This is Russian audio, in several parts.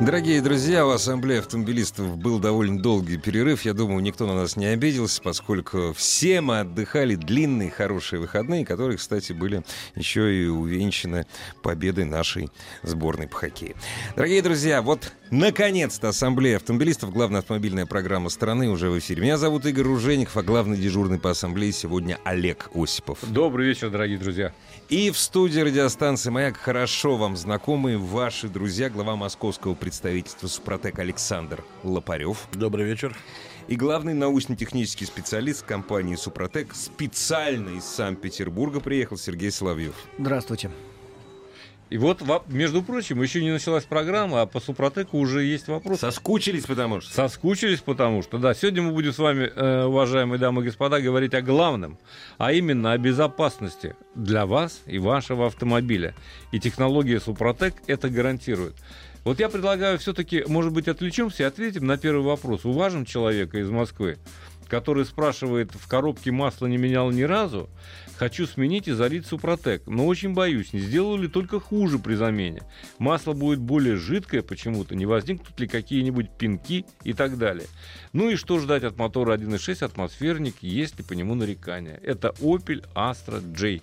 Дорогие друзья, у Ассамблеи автомобилистов был довольно долгий перерыв. Я думаю, никто на нас не обиделся, поскольку все мы отдыхали длинные, хорошие выходные, которые, кстати, были еще и увенчаны победой нашей сборной по хоккею. Дорогие друзья, вот наконец-то Ассамблея автомобилистов, главная автомобильная программа страны, уже в эфире. Меня зовут Игорь Ружеников, а главный дежурный по Ассамблее сегодня Олег Осипов. Добрый вечер, дорогие друзья. И в студии радиостанции «Маяк» хорошо вам знакомые ваши друзья, глава московского представительства «Супротек» Александр Лопарев. Добрый вечер. И главный научно-технический специалист компании «Супротек» специально из Санкт-Петербурга приехал Сергей Соловьев. Здравствуйте. И вот, между прочим, еще не началась программа, а по Супротеку уже есть вопрос. Соскучились, потому что? Соскучились, потому что, да. Сегодня мы будем с вами, э, уважаемые дамы и господа, говорить о главном, а именно о безопасности для вас и вашего автомобиля. И технология Супротек это гарантирует. Вот я предлагаю все-таки, может быть, отвлечемся и ответим на первый вопрос. Уважим человека из Москвы, который спрашивает, в коробке масло не менял ни разу, хочу сменить и залить Супротек, но очень боюсь, не сделаю ли только хуже при замене. Масло будет более жидкое почему-то, не возникнут ли какие-нибудь пинки и так далее. Ну и что ждать от мотора 1.6 атмосферник, есть ли по нему нарекания? Это Opel Astra J.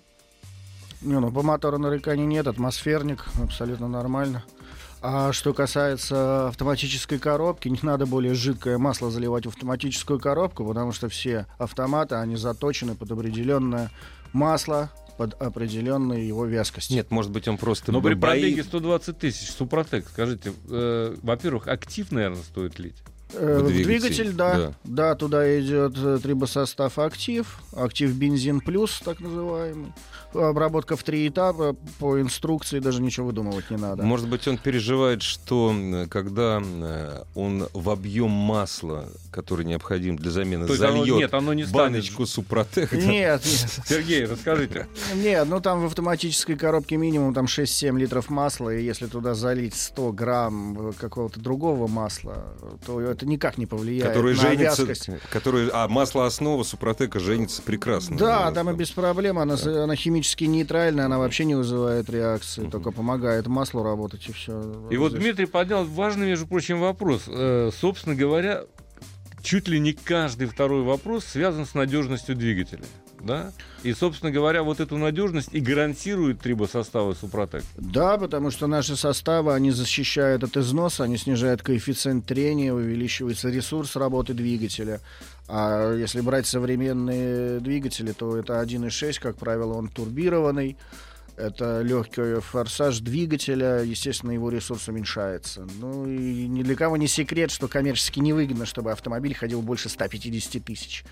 Не, ну по мотору нареканий нет, атмосферник, абсолютно нормально. А что касается автоматической коробки, не надо более жидкое масло заливать в автоматическую коробку, потому что все автоматы, они заточены под определенное масло, под определенную его вязкость. Нет, может быть, он просто... Но при пробеге 120 тысяч, Супротек, скажите, э, во-первых, актив, наверное, стоит лить? Э, в двигатель, двигатель да, да. Да, туда идет э, трибосостав актив, актив бензин плюс, так называемый обработка в три этапа, по инструкции даже ничего выдумывать не надо. Может быть, он переживает, что когда э, он в объем масла, который необходим для замены, То зальет оно, нет, оно не баночку Супротек. Нет, нет. Сергей, расскажите. Нет, ну там в автоматической коробке минимум там 6-7 литров масла, и если туда залить 100 грамм какого-то другого масла, то это никак не повлияет который на женится, вязкость. Который, а масло основа Супротека женится прекрасно. Да, там и без проблем, она, да. она химически нейтральная, она вообще не вызывает реакции, uh-huh. только помогает маслу работать и все. И вот Дмитрий поднял важный, между прочим, вопрос. Э, собственно говоря, чуть ли не каждый второй вопрос связан с надежностью двигателя. Да? И, собственно говоря, вот эту надежность и гарантирует трибосоставы Супротек. Да, потому что наши составы, они защищают от износа, они снижают коэффициент трения, увеличивается ресурс работы двигателя. А если брать современные двигатели, то это 1.6, как правило, он турбированный. Это легкий форсаж двигателя, естественно, его ресурс уменьшается. Ну и ни для кого не секрет, что коммерчески невыгодно, чтобы автомобиль ходил больше 150 тысяч.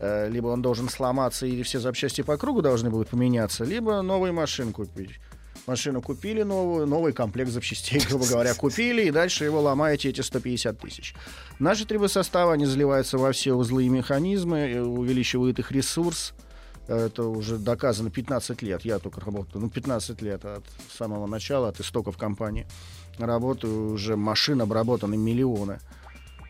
Э, либо он должен сломаться, или все запчасти по кругу должны будут поменяться, либо новую машину купить. Машину купили новую, новый комплект запчастей, грубо говоря, купили, и дальше его ломаете эти 150 тысяч. Наши трибосоставы, они заливаются во все узлы и механизмы, увеличивают их ресурс. Это уже доказано 15 лет. Я только работаю, ну, 15 лет от самого начала, от истоков компании. Работаю, уже машин обработаны миллионы.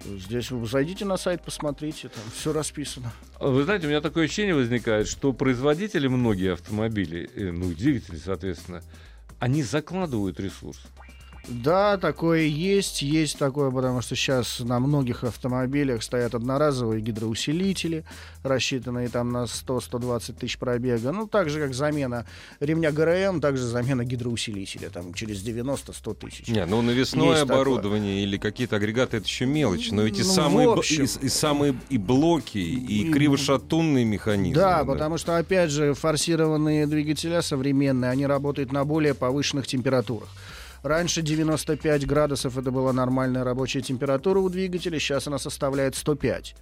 Здесь вы зайдите на сайт, посмотрите, там все расписано. Вы знаете, у меня такое ощущение возникает, что производители многие автомобилей, э, ну, двигатели, соответственно, они закладывают ресурс. Да, такое есть, есть такое, потому что сейчас на многих автомобилях стоят одноразовые гидроусилители, рассчитанные там на 100-120 тысяч пробега. Ну, так же, как замена ремня ГРМ, также замена гидроусилителя, там через 90-100 тысяч. Не, ну навесное есть оборудование такое. или какие-то агрегаты, это еще мелочь, но эти ну, самые, общем, и, и самые и блоки, и, и кривошатунные механизмы. Да, да, потому что, опять же, форсированные двигателя современные, они работают на более повышенных температурах. Раньше 95 градусов это была нормальная рабочая температура у двигателя, сейчас она составляет 105.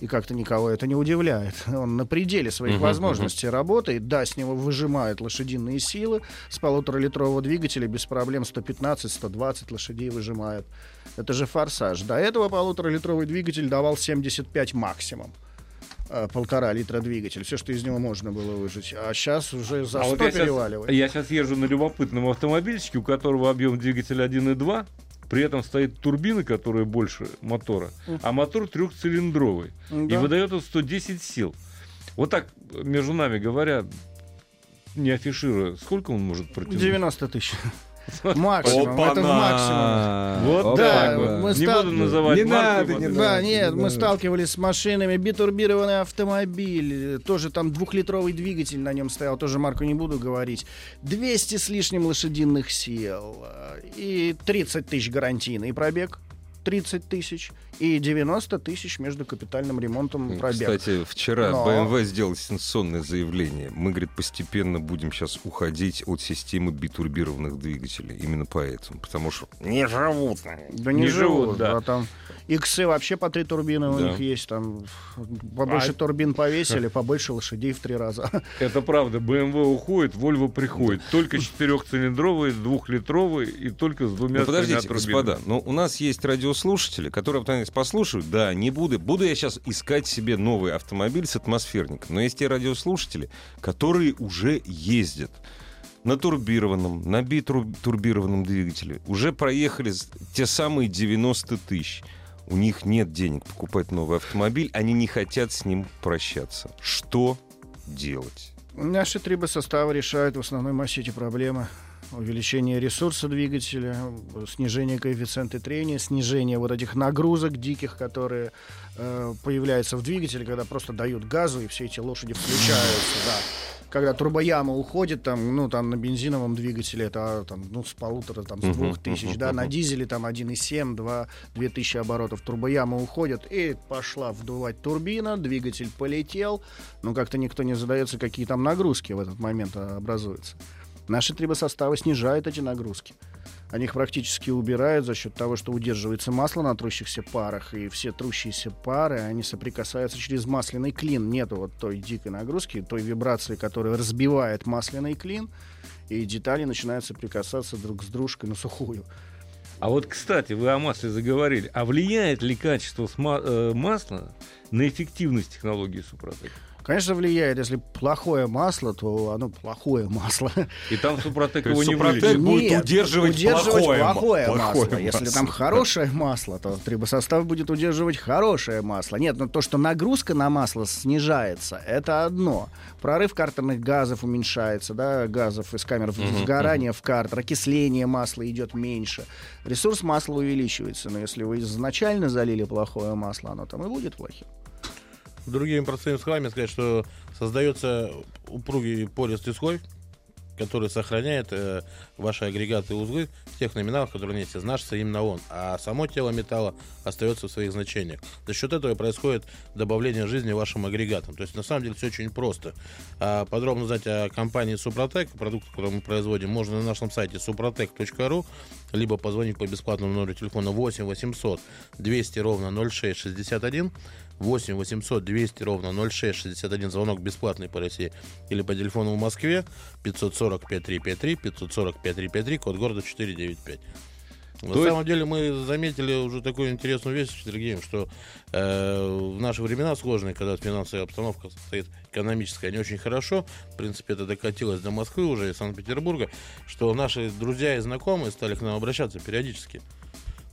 И как-то никого это не удивляет. Он на пределе своих Мгм, возможностей работает. Да, с него выжимает лошадиные силы. С полуторалитрового двигателя без проблем 115-120 лошадей выжимает. Это же форсаж. До этого полуторалитровый двигатель давал 75 максимум. А, Полтора литра двигатель. Все, что из него можно было выжить. А сейчас уже за А 100 вот я переваливает. Я сейчас езжу на любопытном автомобильчике, у которого объем двигателя 1,2, при этом стоит турбина, которая больше мотора, а мотор трехцилиндровый. И Да. выдает он 110 сил. Вот так, между нами говоря, не афишируя, сколько он может протянуть? 90 тысяч. Максимум. Это Опа-на! максимум. Вот Да, так вот. мы Не стал- буду называть Не марку надо, не. Да, надо, нет, не мы надо. сталкивались с машинами, битурбированный автомобиль, тоже там двухлитровый двигатель на нем стоял, тоже марку не буду говорить, 200 с лишним лошадиных сил э, и 30 тысяч гарантийный пробег, 30 тысяч и 90 тысяч между капитальным ремонтом пробег. Кстати, вчера Но- BMW сделал сенсационное заявление. Мы, говорит, постепенно будем сейчас уходить от системы битурбированных двигателей. Именно поэтому. Потому что не живут они. Да не, Не живут, живут, да. да. там иксы вообще по три турбины у Да. них есть, там побольше А- турбин повесили, побольше лошадей в три раза. Это правда. BMW уходит, Volvo приходит. Только четырехцилиндровый, двухлитровый и только с двумя Ну, подождите, господа, но у нас есть радиослушатели, которые автомобиль послушают. Да, не буду. Буду я сейчас искать себе новый автомобиль с атмосферником. Но есть те радиослушатели, которые уже ездят на турбированном, на битурбированном двигателе. Уже проехали те самые 90 тысяч. У них нет денег покупать новый автомобиль, они не хотят с ним прощаться. Что делать? Наши трибосоставы решают в основной массе эти проблемы. Увеличение ресурса двигателя, снижение коэффициента трения, снижение вот этих нагрузок диких, которые э, появляются в двигателе, когда просто дают газу, и все эти лошади включаются, да. Когда турбояма уходит, там, ну, там на бензиновом двигателе это а, там, ну, с полутора, там, с двух тысяч, да, на дизеле там 1,7, 2, 2000 оборотов. Турбояма уходит, и пошла вдувать турбина, двигатель полетел, но как-то никто не задается, какие там нагрузки в этот момент а, образуются. Наши трибосоставы снижают эти нагрузки. Они их практически убирают за счет того, что удерживается масло на трущихся парах, и все трущиеся пары, они соприкасаются через масляный клин. Нету вот той дикой нагрузки, той вибрации, которая разбивает масляный клин, и детали начинают соприкасаться друг с дружкой на сухую. А вот, кстати, вы о масле заговорили. А влияет ли качество э, масла на эффективность технологии Супротек? Конечно, влияет. Если плохое масло, то оно плохое масло. И там Супротек его не Супротек будет Нет, удерживать плохое ма- плохое плохое масло. Если там хорошее масло, то трибосостав будет удерживать хорошее масло. Нет, но то, что нагрузка на масло снижается, это одно. Прорыв картерных газов уменьшается, да, газов из камер сгорания в картер, окисление масла идет меньше. Ресурс масла увеличивается, но если вы изначально залили плохое масло, оно там и будет плохим. Другими простыми словами сказать, что создается упругий пористый слой, который сохраняет э, ваши агрегаты и узлы в тех номиналах, которые есть. Значится именно он. А само тело металла остается в своих значениях. За счет этого происходит добавление жизни вашим агрегатам. То есть на самом деле все очень просто. А подробно узнать о компании Супротек, продукт, который мы производим, можно на нашем сайте suprotec.ru, либо позвонить по бесплатному номеру телефона 8 800 200 ровно 0661 8 800 200 ровно 0661, звонок бесплатный по России, или по телефону в Москве 540 5353, 540 5353, код города 495. На То самом деле мы заметили уже такую интересную вещь, Сергей, что э, в наши времена сложные, когда финансовая обстановка стоит экономическая не очень хорошо, в принципе, это докатилось до Москвы уже и Санкт-Петербурга, что наши друзья и знакомые стали к нам обращаться периодически.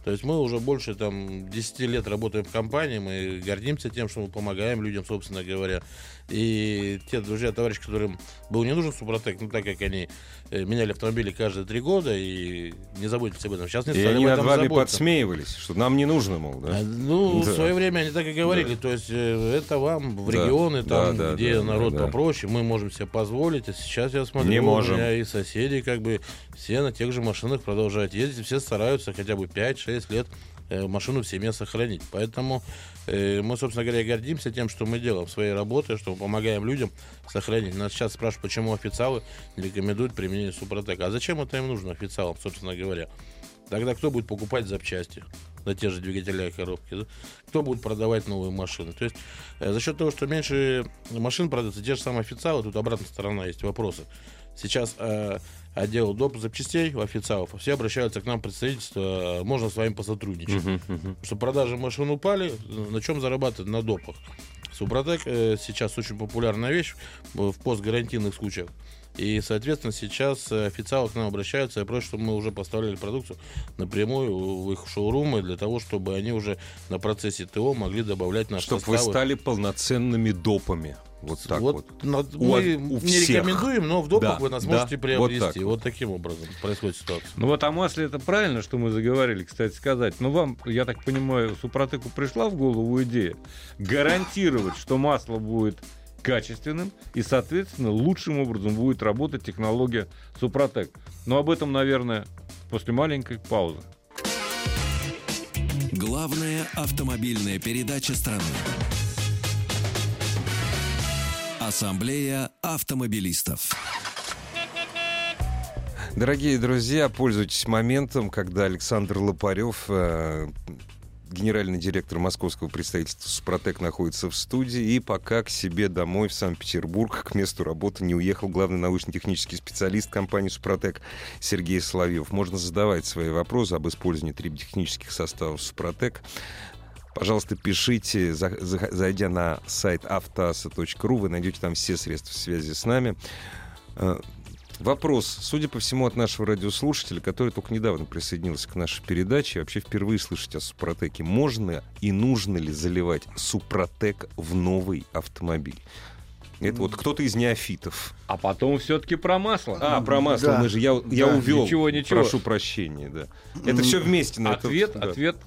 То есть мы уже больше там 10 лет работаем в компании, мы гордимся тем, что мы помогаем людям, собственно говоря. И те друзья, товарищи, которым был не нужен Супротек, ну так как они э, меняли автомобили каждые три года, и не забудьте об этом. Сейчас не И они над вами заботиться. подсмеивались, что нам не нужно, мол, да? А, Ну, Да. в свое время они так и говорили. То есть э, это вам в Да. регионы, там, Да, да, где да, народ да, да. попроще, мы можем себе позволить. А сейчас я смотрю, Не у можем. меня и соседи, как бы, все на тех же машинах продолжают ездить, все стараются хотя бы 5-6 5-6 лет машину в семье сохранить. Поэтому э, мы, собственно говоря, гордимся тем, что мы делаем своей работой, что мы помогаем людям сохранить. Нас сейчас спрашивают, почему официалы рекомендуют применение Супротека. А зачем это им нужно официалам, собственно говоря? Тогда кто будет покупать запчасти на те же двигателя и коробки? Кто будет продавать новые машины? То есть э, за счет того, что меньше машин продается, те же самые официалы, тут обратная сторона есть вопросы. Сейчас э, отдел доп. запчастей у официалов, все обращаются к нам представительство, э, можно с вами посотрудничать. Мгм. Потому что продажи машин упали, на чем зарабатывать? На допах. Супротек э, сейчас очень популярная вещь в в постгарантийных случаях. И, соответственно, сейчас э, официалы к нам обращаются и просят, чтобы мы уже поставляли продукцию напрямую в их шоурумы для того, чтобы они уже на процессе ТО могли добавлять наши Чтобы вы составы. стали полноценными допами. Вот так вот. вот. на- У мы у не всех. рекомендуем, но в допах Да, вы нас да, можете вот приобрести. так Вот, таким образом происходит ситуация. Ну вот о масле это правильно, что мы заговорили, кстати сказать. Но вам, я так понимаю, Супротеку пришла в голову идея гарантировать, что масло будет качественным и, соответственно, лучшим образом будет работать технология Супротек. Но об этом, наверное, после маленькой паузы. Главная автомобильная передача страны. Ассамблея автомобилистов. Дорогие друзья, пользуйтесь моментом, когда Александр Лопарев, э, генеральный директор московского представительства «Супротек» находится в студии и пока к себе домой в Санкт-Петербург, к месту работы не уехал главный научно-технический специалист компании «Супротек» Сергей Соловьев. Можно задавать свои вопросы об использовании триботехнических составов «Супротек». Пожалуйста, пишите, за- за- зайдя на сайт автоаса.ру, вы найдете там все средства связи с нами. Вопрос, судя по всему, от нашего радиослушателя, который только недавно присоединился к нашей передаче, вообще впервые слышать о Супротеке. Можно и нужно ли заливать Супротек в новый автомобиль? Это вот кто-то из неофитов. А потом все-таки про масло. А, про масло Да. мы же, я, я Да. увел. Ничего, ничего. Прошу прощения, да. Это все вместе. на это- ответ, да. ответ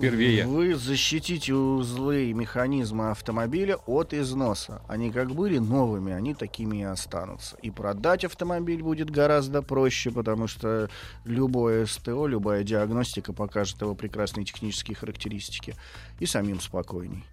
первее. Вы защитите узлы и механизмы автомобиля от износа. Они как были новыми, они такими и останутся. И продать автомобиль будет гораздо проще, потому что любое СТО, любая диагностика покажет его прекрасные технические характеристики. И самим спокойней.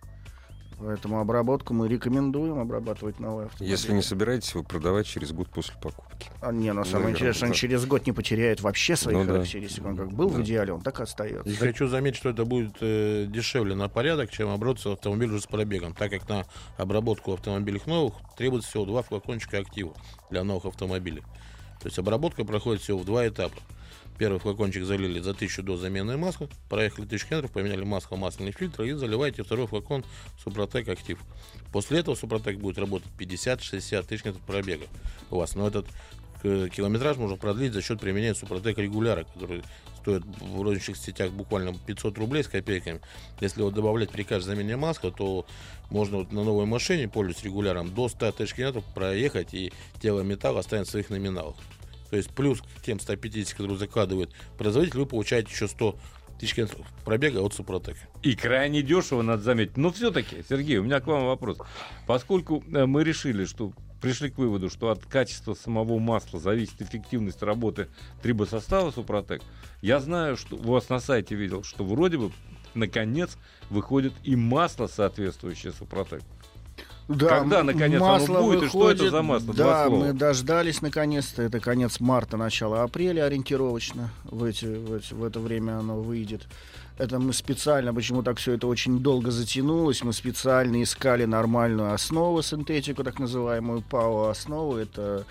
Поэтому обработку мы рекомендуем обрабатывать новый автомобиль. Если не собираетесь его продавать через год после покупки. А, не, но самое Наверное, интересное, он да. через год не потеряет вообще своих Ну да. характеристик. Он как был в Да. идеале, он так и остается. И хочу заметить, что это будет э, дешевле на порядок, чем обработать автомобиль уже с пробегом, так как на обработку автомобилей новых требуется всего два флакончика актива для новых автомобилей. То есть обработка проходит всего в два этапа. Первый флакончик залили за 1000 до замены масла, проехали 1000 километров, поменяли масло, масляный фильтр и заливаете второй флакон Супротек Актив. После этого Супротек будет работать 50-60 тысяч километров пробега у вас. Но этот э, километраж можно продлить за счет применения Супротек регуляра, который стоит в розничных сетях буквально 500 рублей с копейками. Если его добавлять при каждой замене масла, то можно вот на новой машине, пользуясь регуляром, до 100 тысяч километров проехать, и тело металла останется в своих номиналах. То есть плюс к тем 150, которые закладывает производитель, вы получаете еще 100 тысяч километров пробега от Супротека. И крайне дешево, надо заметить. Но все-таки, Сергей, у меня к вам вопрос. Поскольку э, мы решили, что пришли к выводу, что от качества самого масла зависит эффективность работы трибосостава Супротек, я знаю, что у вас на сайте видел, что вроде бы наконец выходит и масло соответствующее Супротек. Да, Когда, наконец, оно масло будет, и что это выходит. за масло? Да, мы дождались наконец-то. Это конец марта, начало апреля ориентировочно. В, эти, в, эти- в это время оно выйдет. Это мы специально, почему так все это очень долго затянулось, мы специально искали нормальную основу, синтетику, так называемую ПАО-основу. Это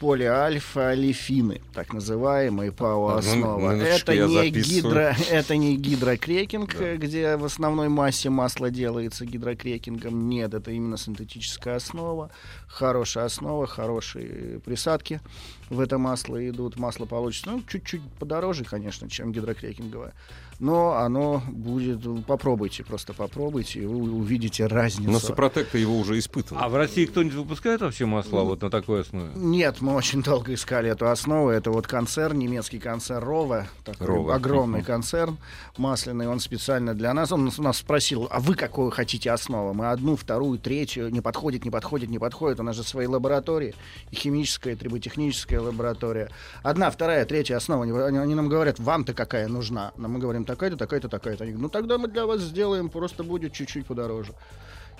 полиальфа-алифины, так называемые ПАО-основа. ну, это, не гидро, это не гидрокрекинг, э, где в основной массе масло делается гидрокрекингом. Нет, это именно синтетическая основа. Хорошая основа, хорошие присадки в это масло идут. Масло получится ну, чуть-чуть подороже, конечно, чем гидрокрекинговое. Но оно будет... Попробуйте, просто попробуйте, и вы увидите разницу. Но Супротек-то его уже испытывал. А в России кто-нибудь выпускает вообще масла вот на такой основе? Нет, мы очень долго искали эту основу. Это вот концерн, немецкий концерн Рова, такой Рова. огромный концерн масляный. Он специально для нас. Он нас- спросил, а вы какую хотите основу? Мы одну, вторую, третью. Не подходит, не подходит, не подходит. У нас же свои лаборатории. И химическая, и триботехническая лаборатория. Одна, вторая, третья основа. Они, они- они нам говорят, вам-то какая нужна? Но мы говорим, такая-то, такая-то, такая-то. Они говорят, ну тогда мы для вас сделаем, просто будет чуть-чуть подороже.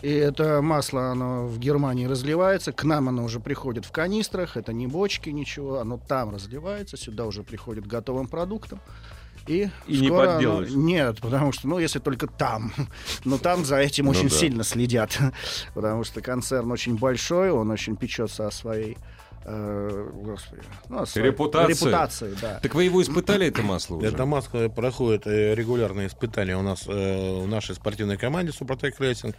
И это масло, оно в Германии разливается, к нам оно уже приходит в канистрах, это не бочки, ничего, оно там разливается, сюда уже приходит готовым продуктом. И, И не скоро оно- подделаешь. Нет, потому что, ну, если только там. Но там за этим очень да. сильно следят. Потому что концерн очень большой, он очень печется о своей э, господи, ну, о своей Репутации. репутации, да. Так вы его испытали, это масло уже? Это масло проходит э, регулярные испытания у нас э, в нашей спортивной команде Suprotec Racing.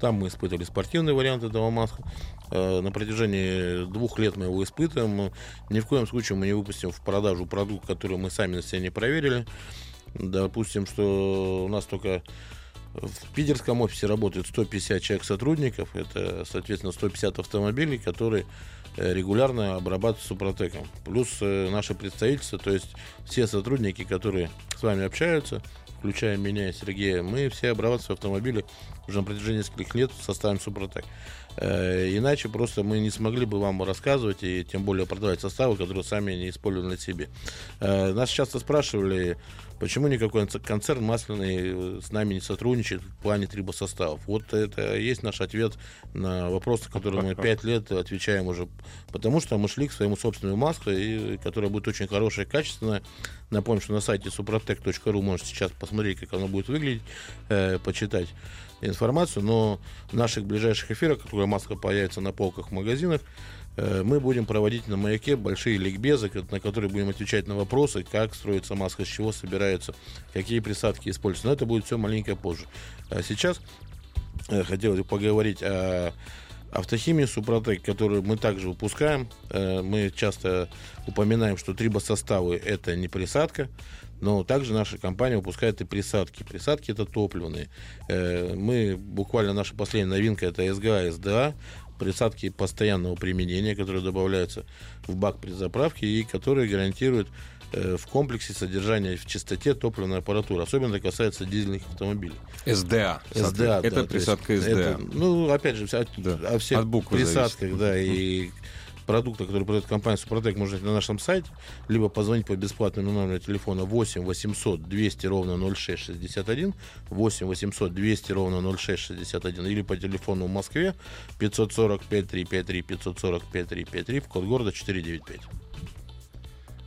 Там мы испытывали спортивный вариант этого масла. Э, на протяжении двух лет мы его испытываем. Ни в коем случае мы не выпустим в продажу продукт, который мы сами на себе не проверили. Допустим, что у нас только в питерском офисе работает 150 человек сотрудников. Это, соответственно, 150 автомобилей, которые э, регулярно обрабатывают Супротеком. Плюс э, наше представительство, то есть все сотрудники, которые с вами общаются, включая меня и Сергея, мы все обрабатываем автомобили уже на протяжении нескольких лет в составе Супротек. Э, Иначе просто мы не смогли бы вам рассказывать и тем более продавать составы, которые сами не использовали на себе. Э, Нас часто спрашивали, почему никакой конц- концерн масляный э, с нами не сотрудничает в плане трибосоставов. Вот это есть наш ответ на вопросы, которые мы пять лет отвечаем уже. Потому что мы шли к своему собственному маску, и, которая будет очень хорошая, качественная. Напомню, что на сайте suprotec.ru можете сейчас посмотреть, как оно будет выглядеть, э, почитать информацию, но в наших ближайших эфирах, когда маска появится на полках в магазинах, э, мы будем проводить на маяке большие ликбезы, на которые будем отвечать на вопросы, как строится маска, с чего собирается, какие присадки используются. Но это будет все маленько позже. А сейчас э, хотелось бы поговорить о автохимии Супротек, которую мы также выпускаем. Э, Мы часто упоминаем, что трибосоставы – это не присадка, но также наша компания выпускает и присадки. Присадки это топливные. Э, Мы буквально наша последняя новинка это СГА, СДА, присадки постоянного применения, которые добавляются в бак при заправке и которые гарантируют э, в комплексе содержание в чистоте топливной аппаратуры. Особенно это касается дизельных автомобилей. СДА. СДА, Это да, присадка СДА. это, ну, опять же, вся- Да, о всех от буквы присадках, да, и продуктах, которые продает компания Супротек, можно на нашем сайте, либо позвонить по бесплатному номеру телефона 8 800 200 ровно 0661, 8 800 200 ровно 0661, или по телефону в Москве 540 5353 540 5353, в код города 495.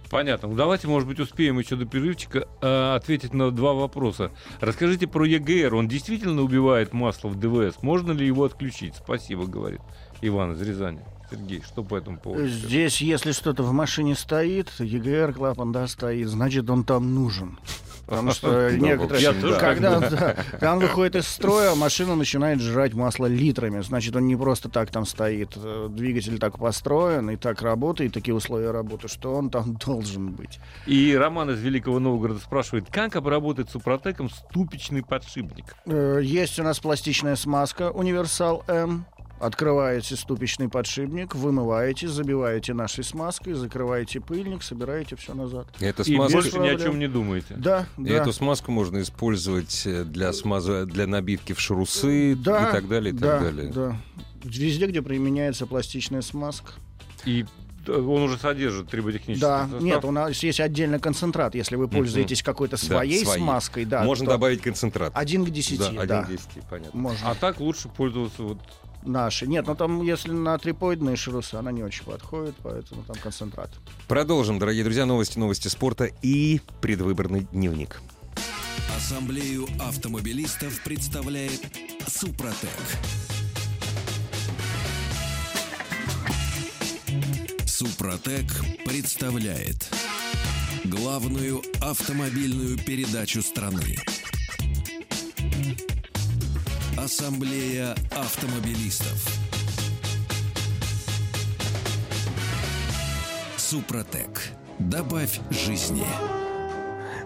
Понятно. Ну, давайте, может быть, успеем еще до перерывчика э, ответить на два вопроса. Расскажите про ЕГР. Он действительно убивает масло в ДВС? Можно ли его отключить? Спасибо, говорит Иван из Рязани. Сергей, что по этому поводу? Здесь, если что-то в машине стоит, ЕГР клапан, да, стоит, значит, он там нужен. Потому что Да, некоторые, да. когда, да, он выходит из строя, машина начинает жрать масло литрами. Значит, он не просто так там стоит. Э, Двигатель так построен и так работает, такие условия работы, что он там должен быть. И Роман из Великого Новгорода спрашивает, как обработать супротеком ступичный подшипник? Э, Есть у нас пластичная смазка Универсал М. Открываете ступичный подшипник, вымываете, забиваете нашей смазкой, закрываете пыльник, собираете все назад. Это И смазка... больше ни о чем не думаете. Да, И да. эту смазку можно использовать э, для, смаза... для набивки в шрусы Да, и так далее, и да, так далее. Да. Везде, где применяется пластичная смазка. И э, он уже содержит триботехнический Да, состав. нет, у нас есть отдельный концентрат. Если вы пользуетесь какой-то своей своей. смазкой, да, Можно то добавить концентрат. один к десяти, да, да, один к 10, понятно. можно. А так лучше пользоваться вот Наши. Нет, ну там, если на трипоидные шрусы, она не очень подходит, поэтому там концентрат. Продолжим, дорогие друзья, новости, новости спорта и предвыборный дневник. Ассамблею автомобилистов представляет Супротек. Супротек представляет главную автомобильную передачу страны. Ассамблея автомобилистов. Супротек. Добавь жизни.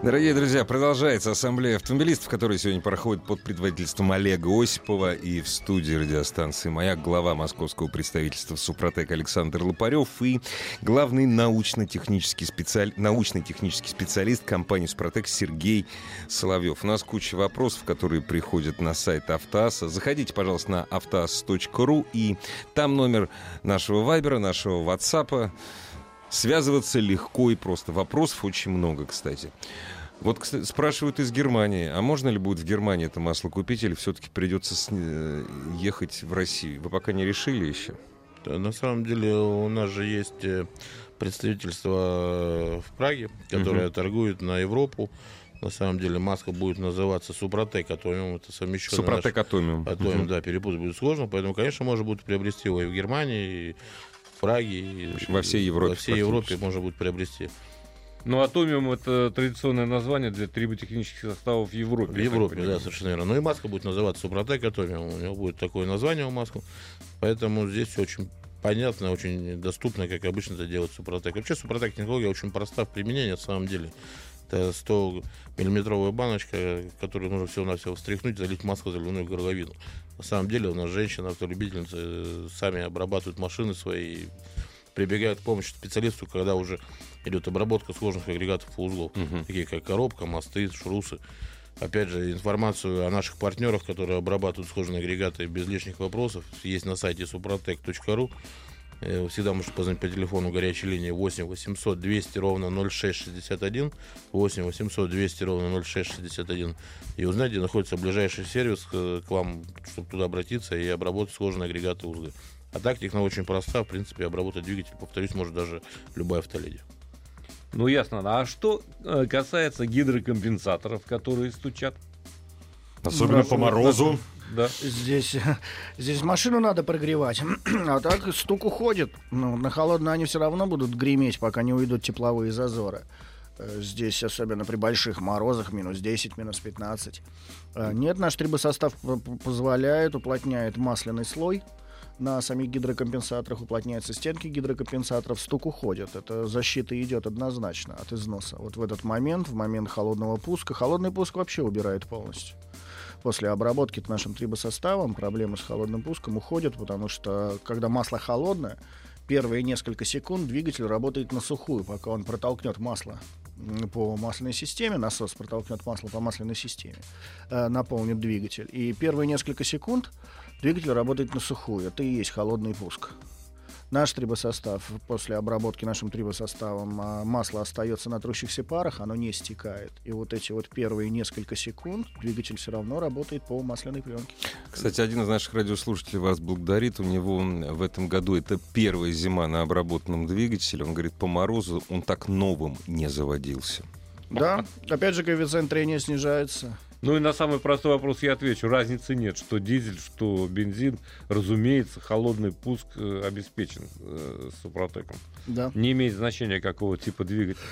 Дорогие друзья, продолжается ассамблея автомобилистов, которая сегодня проходит под предводительством Олега Осипова и в студии радиостанции «Маяк» глава московского представительства «Супротек» Александр Лопарев и главный научно-технический, специаль... научно-технический специалист компании «Супротек» Сергей Соловьев. У нас куча вопросов, которые приходят на сайт Автоаса. Заходите, пожалуйста, на автоас.ру и там номер нашего вайбера, нашего ватсапа. Связываться легко и просто. Вопросов очень много, кстати. Вот кстати, спрашивают из Германии, а можно ли будет в Германии это масло купить, или все-таки придется с- э, ехать в Россию? Вы пока не решили еще? Да, На самом деле у нас же есть э, представительство э, в Праге, которое торгует на Европу. На самом деле маска будет называться Супротек, Атомиум, это совмещенный Супротек Атомиум. Атомиум, Мгм. да, перепутать будет сложно, поэтому, конечно, можно будет приобрести его и в Германии, и в Праге, и во всей Европе Во всей Европе можно будет приобрести. Ну, атомиум это традиционное название для триботехнических составов в Европе. В Европе, да, совершенно верно. Ну и маска будет называться Супротек Атомиум, у него будет такое название у маски, поэтому здесь все очень понятно, очень доступно, как обычно это делает Супротек. Вообще Супротек технология очень проста в применении, на самом деле. Это 100 миллиметровая баночка, которую нужно всего-навсего встряхнуть, залить маску заливную горловину. На самом деле у нас женщины, автолюбительницы, э, сами обрабатывают машины свои, прибегают к помощи специалисту, когда уже идет обработка сложных агрегатов и узлов, Мгм. такие как коробка, мосты, шрусы. Опять же, информацию о наших партнерах, которые обрабатывают сложные агрегаты без лишних вопросов, есть на сайте suprotec.ru. Э, Всегда можете позвонить по телефону горячей линии 8 800 200 ровно 0661, 8 800 200 ровно 0661, и узнать, где находится ближайший сервис э, к вам, чтобы туда обратиться и обработать сложные агрегаты и узлы. А так технология очень проста, в принципе, обработать двигатель, повторюсь, может даже любая автоледи. Ну, ясно. А что э, касается гидрокомпенсаторов, которые стучат? Особенно по морозу. Да. Здесь, здесь машину надо прогревать, а так стук уходит. Ну, на холодно они все равно будут греметь, пока не уйдут тепловые зазоры. Э, Здесь, особенно при больших морозах, минус 10, минус 15. Э, Нет, наш трибосостав позволяет, уплотняет масляный слой. На самих гидрокомпенсаторах уплотняются стенки гидрокомпенсаторов, стук уходит. Это защита идет однозначно от износа. Вот в этот момент, в момент холодного пуска, холодный пуск вообще убирает полностью после обработки нашим трибосоставом проблемы с холодным пуском уходят, потому что когда масло холодное, первые несколько секунд двигатель работает на сухую, пока он протолкнет масло по масляной системе, насос протолкнет масло по масляной системе, э, наполнит двигатель. И первые несколько секунд двигатель работает на сухую. Это и есть холодный пуск. Наш трибосостав, после обработки нашим трибосоставом, а, масло остается на трущихся парах, оно не стекает. И вот эти вот первые несколько секунд двигатель все равно работает по масляной пленке. Кстати, один из наших радиослушателей вас благодарит. У него в этом году это первая зима на обработанном двигателе. Он говорит, по морозу он так новым не заводился. Да, опять же, коэффициент трения снижается. Ну и на самый простой вопрос я отвечу. Разницы нет, что дизель, что бензин. Разумеется, холодный пуск э, обеспечен э, супротеком. Да. Не имеет значения, какого типа двигателя.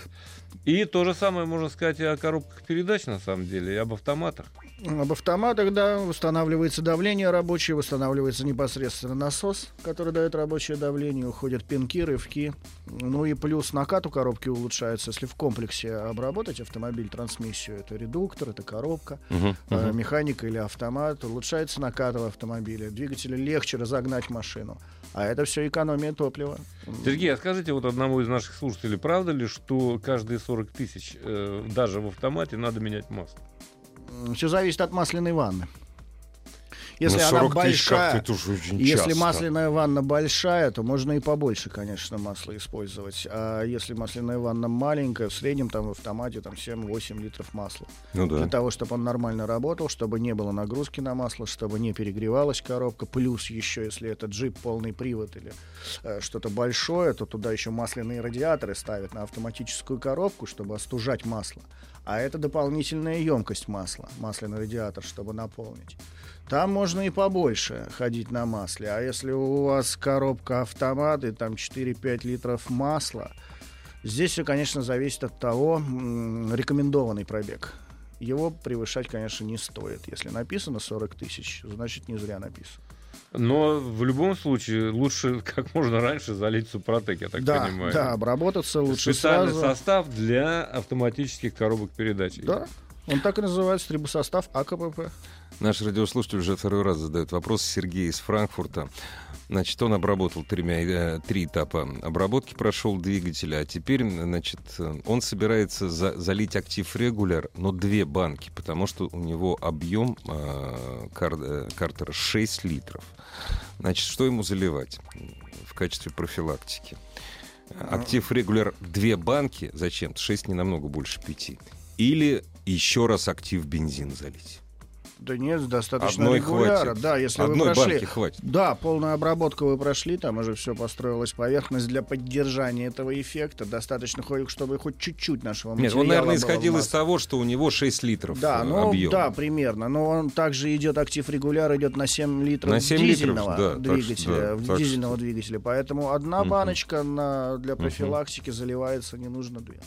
И то же самое можно сказать и о коробках передач, на самом деле, и об автоматах. Об автоматах, да, восстанавливается давление рабочее, восстанавливается непосредственно насос, который дает рабочее давление, уходят пинки, рывки. Ну и плюс накат у коробки улучшается, если в комплексе обработать автомобиль, трансмиссию, это редуктор, это коробка, э, механика или автомат, улучшается накат в автомобиле, двигателю легче разогнать машину. А это все экономия топлива. Сергей, а скажите вот одному из наших слушателей, правда ли, что каждые 40 тысяч э, даже в автомате надо менять масло? Все зависит от масляной ванны. Если Ну, она 40 тысяч большая, это уж очень Если часто. масляная ванна большая, то можно и побольше, конечно, масла использовать. А если масляная ванна маленькая, в среднем там в автомате там 7-8 литров масла. Ну да. Для того, чтобы он нормально работал, чтобы не было нагрузки на масло, чтобы не перегревалась коробка. Плюс еще, если это джип полный привод или э, что-то большое, то туда еще масляные радиаторы ставят на автоматическую коробку, чтобы остужать масло. А это дополнительная емкость масла, масляный радиатор, чтобы наполнить. Там можно и побольше ходить на масле. А если у вас коробка автомат и там 4-5 литров масла, здесь все, конечно, зависит от того, рекомендованный пробег. Его превышать, конечно, не стоит. Если написано 40 тысяч, значит, не зря написано. Но в любом случае лучше как можно раньше залить супротек, я так да, понимаю. да, обработаться лучше Специальный сразу. состав для автоматических коробок передач. Да, он так и называется, трибосостав АКПП. Наш радиослушатель уже второй раз задает вопрос. Сергей из Франкфурта. Значит, он обработал тремя, э, три этапа обработки, прошел двигателя, а теперь, значит, он собирается за- залить актив регуляр, но две банки, потому что у него объем э, кар- э, картера 6 литров. Значит, что ему заливать в качестве профилактики? Актив регуляр две банки, зачем? 6 не намного больше пяти. Или еще раз актив бензин залить. Да нет, достаточно Одной регуляра. хватит. Да, если Одной вы прошли. хватит. Да, полную обработку вы прошли, там уже все построилась поверхность для поддержания этого эффекта. Достаточно, хоть- чтобы хоть чуть-чуть нашего Нет, материала он, наверное, исходил из того, что у него 6 литров Да, э, ну объем. да, примерно. Но он также идет актив регуляр, идет на 7 литров На 7 литров, дизельного да, так что- двигателя. да, в так дизельного двигателя. Поэтому одна Мгм. баночка на, для профилактики заливается, не нужно две.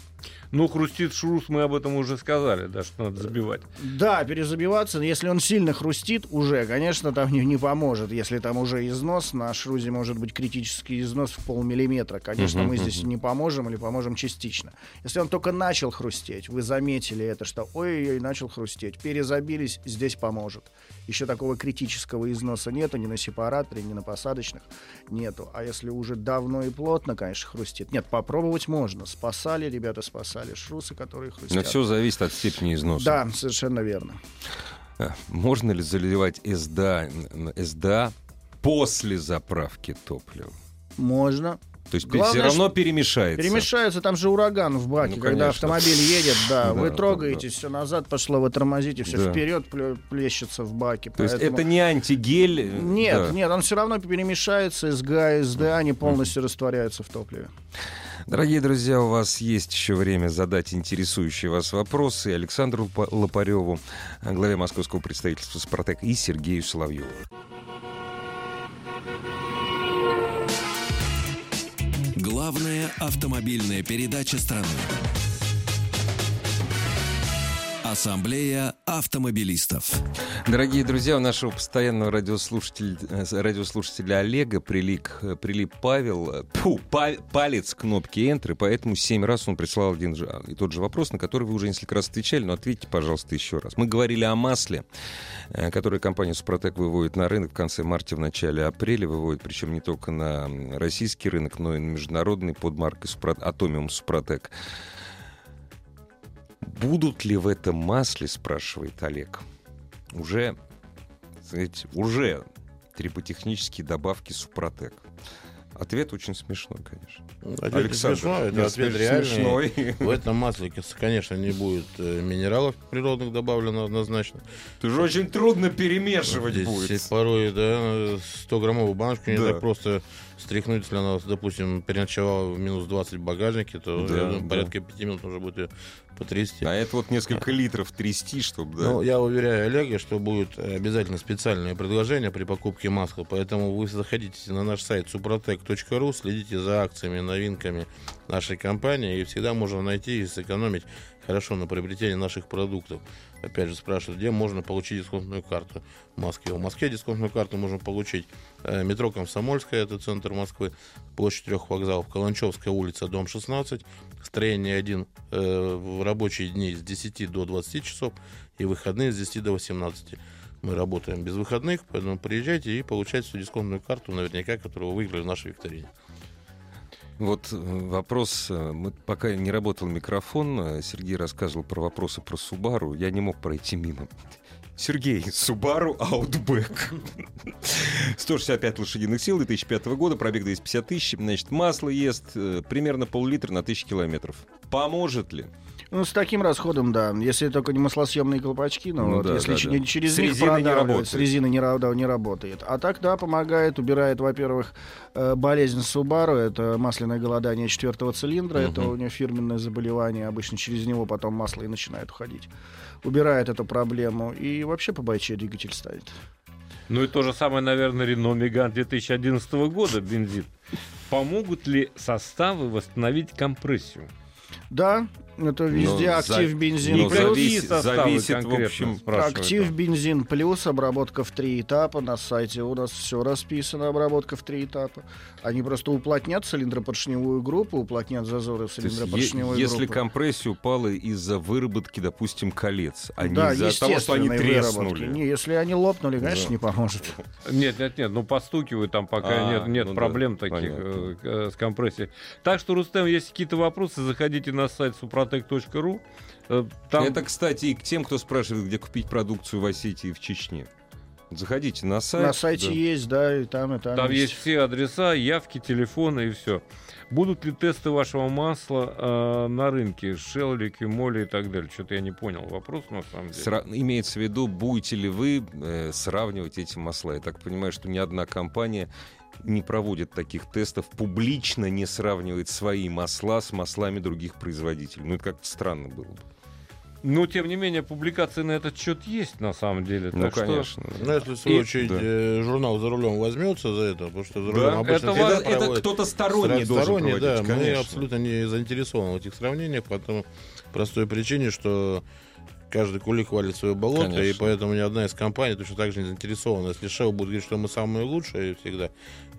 Ну, хрустит шрус, мы об этом уже сказали, да, что надо забивать. Да, перезабиваться, если он сильно хрустит, уже, конечно, там не, не поможет. Если там уже износ, на шрузе может быть критический износ в полмиллиметра. Конечно, мы здесь не поможем или поможем частично. Если он только начал хрустеть, вы заметили это, что ой-ой-ой, начал хрустеть, перезабились, здесь поможет. Еще такого критического износа нету ни на сепараторе, ни на посадочных нету. А если уже давно и плотно, конечно, хрустит. Нет, попробовать можно. Спасали, ребята, спасали шрусы, которые хрустят. Но все зависит от степени износа. Да, совершенно верно. А, Можно ли заливать СДА, СДА после заправки топлива? Можно. То есть Главное, все равно перемешается. Перемешается, там же ураган в баке, Ну, когда автомобиль едет, да, Да, вы да, трогаетесь, все назад пошло, вы тормозите, все Да. вперед плещется в баке. То есть это не антигель. э, Нет, да. нет, он все равно перемешается, СГА, СДА, они полностью растворяются в топливе. Дорогие друзья, у вас есть еще время задать интересующие вас вопросы Александру Лопа- Лопареву, главе московского представительства «Спартак» и Сергею Соловьеву. Главная автомобильная передача страны. Ассамблея автомобилистов. Дорогие друзья, у нашего постоянного радиослушателя, э, радиослушателя Олега прилик, э, прилип Павел, па- палец к кнопке Enter, и поэтому семь раз он прислал один а, и тот же вопрос, на который вы уже несколько раз отвечали, но ответьте, пожалуйста, еще раз. Мы говорили о масле, э, которое компания «Супротек» выводит на рынок в конце марта, в начале апреля, выводит, причем не только на российский рынок, но и на международный под маркой «Супрот- «Атомиум Супротек». Будут ли в этом масле, спрашивает Олег, уже, сказать, уже триботехнические добавки Супротек? Ответ очень смешной, конечно. Ответ не Александр, смешной, это нет, ответ реальный. смешной. В этом масле, конечно, не будет э, минералов природных добавлено однозначно. Ты же очень трудно перемешивать Здесь будет. порой, да, 100-граммовую баночку не Да. так просто стряхнуть, если она, допустим, переночевала в минус 20 в багажнике, то Да, я думаю, да. порядка 5 минут нужно будет ее потрясти. А это вот несколько литров трясти, чтобы... Да. Ну, я уверяю Олега, что будет э, обязательно специальное предложение при покупке масла, поэтому вы заходите на наш сайт suprotec.ru, следите за акциями, новинками нашей компании, и всегда можно найти и сэкономить хорошо на приобретении наших продуктов. Опять же, спрашивают, где можно получить дисконтную карту в Москве. В Москве дисконтную карту можно получить э, метро Комсомольская, это центр Москвы, площадь трех вокзалов, Каланчевская улица, дом 16, строение 1 э, в рабочие дни с 10 до 20 часов и выходные с 10 до 18. Мы работаем без выходных, поэтому приезжайте и получайте свою дисконтную карту, наверняка, которую вы выиграли в нашей викторине. Вот э, вопрос, э, пока не работал микрофон, э, Сергей рассказывал про вопросы про Субару, я не мог пройти мимо. Сергей, Subaru Outback. 165 лошадиных сил 2005 года, пробег 250 тысяч, значит, масло ест примерно пол-литра на тысячу километров. Поможет ли? Ну, с таким расходом, да. Если только не маслосъемные колпачки, но Ну вот да, если да, ч- да. через С них не работает. с резиной не, да, не работает. А так, да, помогает, убирает, во-первых, э, болезнь Subaru, это масляное голодание четвертого цилиндра, это у него фирменное заболевание, обычно через него потом масло и начинает уходить. Убирает эту проблему и вообще побойче двигатель ставит. Ну и то же самое, наверное, Renault Megane 2011 года, бензин. Помогут ли составы восстановить компрессию? Да, это везде Но актив за- бензин но плюс. Какие зависит- в общем, Актив там? бензин плюс, обработка в три этапа. На сайте у нас все расписано, обработка в три этапа. Они просто уплотнят цилиндропоршневую группу, уплотнят зазоры в цилиндропоршневой если группы. компрессия упала из-за выработки, допустим, колец, а не да, из-за того, что они выработки. треснули. Не, если они лопнули, конечно, Да. не поможет. Нет, нет, нет, ну постукивают там, пока А, нет, нет ну да, проблем таких понятно. э, э, с компрессией. Так что, Рустем, если какие-то вопросы, заходите на сайт suprotec.ru. Э, Там Это, кстати, и к тем, кто спрашивает, где купить продукцию в Осетии и в Чечне. Заходите на сайт. На сайте да. есть, да, и там, и там. Там есть все адреса, явки, телефоны и все. Будут ли тесты вашего масла э, на рынке? Шеллики, моли и так далее. Что-то я не понял вопрос на самом деле. Сра- Имеется в виду, будете ли вы э, сравнивать эти масла? Я так понимаю, что ни одна компания не проводит таких тестов, публично не сравнивает свои масла с маслами других производителей. Ну, это как-то странно было бы. Но, тем не менее, публикации на этот счет есть на самом деле. Ну, так что- конечно. Ну, если, в свою И- очередь, да. э, журнал «За рулем» возьмется за это, потому что «За Да, рулем» обычно это всегда вас- Это, кто-то сторонний должен сторонний, проводить, да, мы конечно. абсолютно не заинтересованы в этих сравнениях, по той простой причине, что каждый кулик хвалит свое болото, и Конечно. поэтому ни одна из компаний точно так же не заинтересована. Если Шева будет говорить, что мы самые лучшие всегда,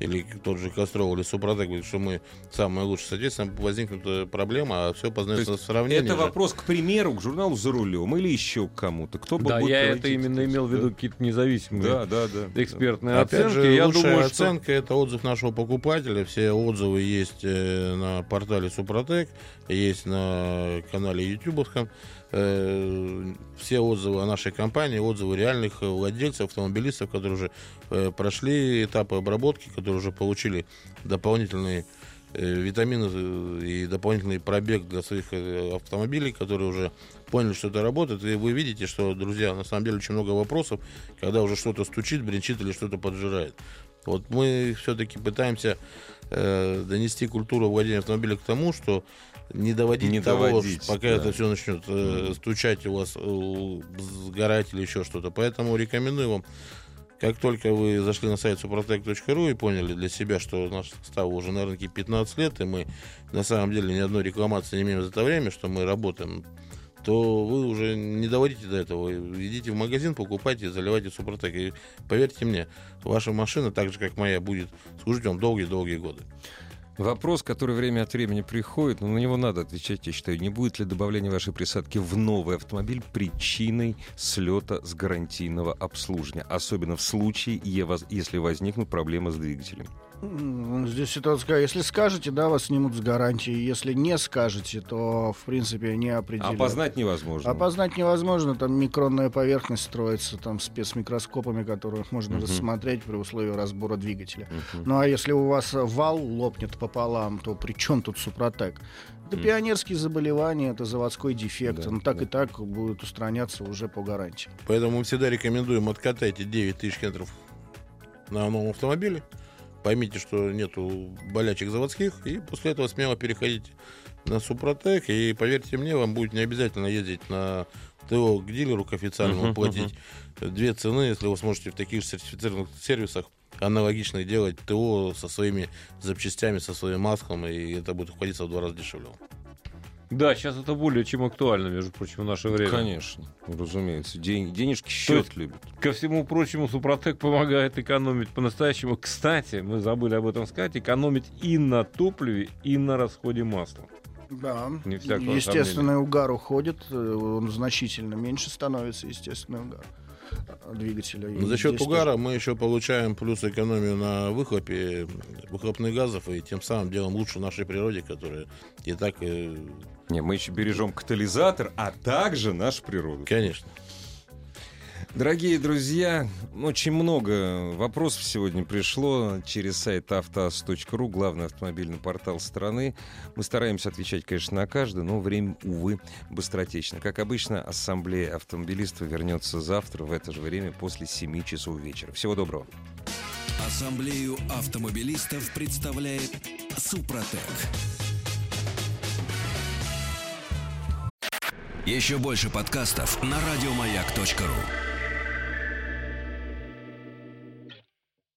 или тот же Костров или Супротек говорит, что мы самые лучшие, соответственно, возникнет э, проблема, а все познается в сравнении. Это же. вопрос, к примеру, к журналу «За рулем» или еще к кому-то. Кто бы Да, будет я это именно имел в да? виду какие-то независимые Да, да, да. экспертные Опять оценки. же, я лучшая думаю, что... оценка это отзыв нашего покупателя. Все отзывы есть э, на портале Супротек, есть на канале Ютубовском. Э, все отзывы о нашей компании, отзывы реальных владельцев, автомобилистов, которые уже прошли этапы обработки, которые уже получили дополнительные э, витамины э, и дополнительный пробег для своих э, автомобилей, которые уже поняли, что это работает. И вы видите, что, друзья, на самом деле очень много вопросов, когда уже что-то стучит, бренчит или что-то поджирает. Вот мы все-таки пытаемся э, донести культуру владения автомобиля к тому, что не доводить Не до того, доводить, пока да. это все начнет э, стучать у вас, э, сгорать или еще что-то. Поэтому рекомендую вам, как только вы зашли на сайт suprotec.ru и поняли для себя, что наш состав уже на рынке 15 лет, и мы на самом деле ни одной рекламации не имеем за это время, что мы работаем, то вы уже не доводите до этого. Идите в магазин, покупайте, заливайте Супротек. И поверьте мне, ваша машина, так же как моя, будет служить вам долгие-долгие годы. Вопрос, который время от времени приходит, но на него надо отвечать, я считаю. Не будет ли добавление вашей присадки в новый автомобиль причиной слета с гарантийного обслуживания? Особенно в случае, если возникнут проблемы с двигателем. Здесь ситуация такая, если скажете, да, вас снимут с гарантии. Если не скажете, то, в принципе, не определят. Опознать невозможно. Опознать невозможно, там микронная поверхность строится там спецмикроскопами, которых можно Мгм. рассмотреть при условии разбора двигателя. Мгм. Ну а если у вас вал лопнет пополам, то при чем тут Супротек? Это Мгм. пионерские заболевания, это заводской дефект. Да, ну так да. и так будет устраняться уже по гарантии. Поэтому мы всегда рекомендуем откатайте 9 тысяч километров на новом автомобиле. Поймите, что нету болячек заводских, и после этого смело переходите на Супротек. И поверьте мне, вам будет не обязательно ездить на ТО к дилеру, к официальному, Мгм, платить две цены, если вы сможете в таких же сертифицированных сервисах аналогично делать ТО со своими запчастями, со своим маслом, и это будет обходиться в два раза дешевле. Да, сейчас это более чем актуально, между прочим, в наше время. Конечно, разумеется. День- денежки счет есть- любят. Ко всему прочему, Супротек помогает экономить по-настоящему. Кстати, мы забыли об этом сказать, экономить и на топливе, и на расходе масла. Да. Не Естественный угар уходит, э, он значительно меньше становится, естественный угар двигателя. И Ну, За счет угара мы еще получаем плюс экономию на выхлопе выхлопных газов и тем самым делаем лучше нашей природе, которая и так, э, Не, мы еще бережем катализатор, а также нашу природу. конечно. Дорогие друзья, очень много вопросов сегодня пришло через сайт автоаз.ру, главный автомобильный портал страны. Мы стараемся отвечать, конечно, на каждый, но время, увы, быстротечно. Как обычно, ассамблея автомобилистов вернется завтра в это же время после 7 часов вечера. Всего доброго. Ассамблею автомобилистов представляет Супротек. Еще больше подкастов на радиомаяк.ру.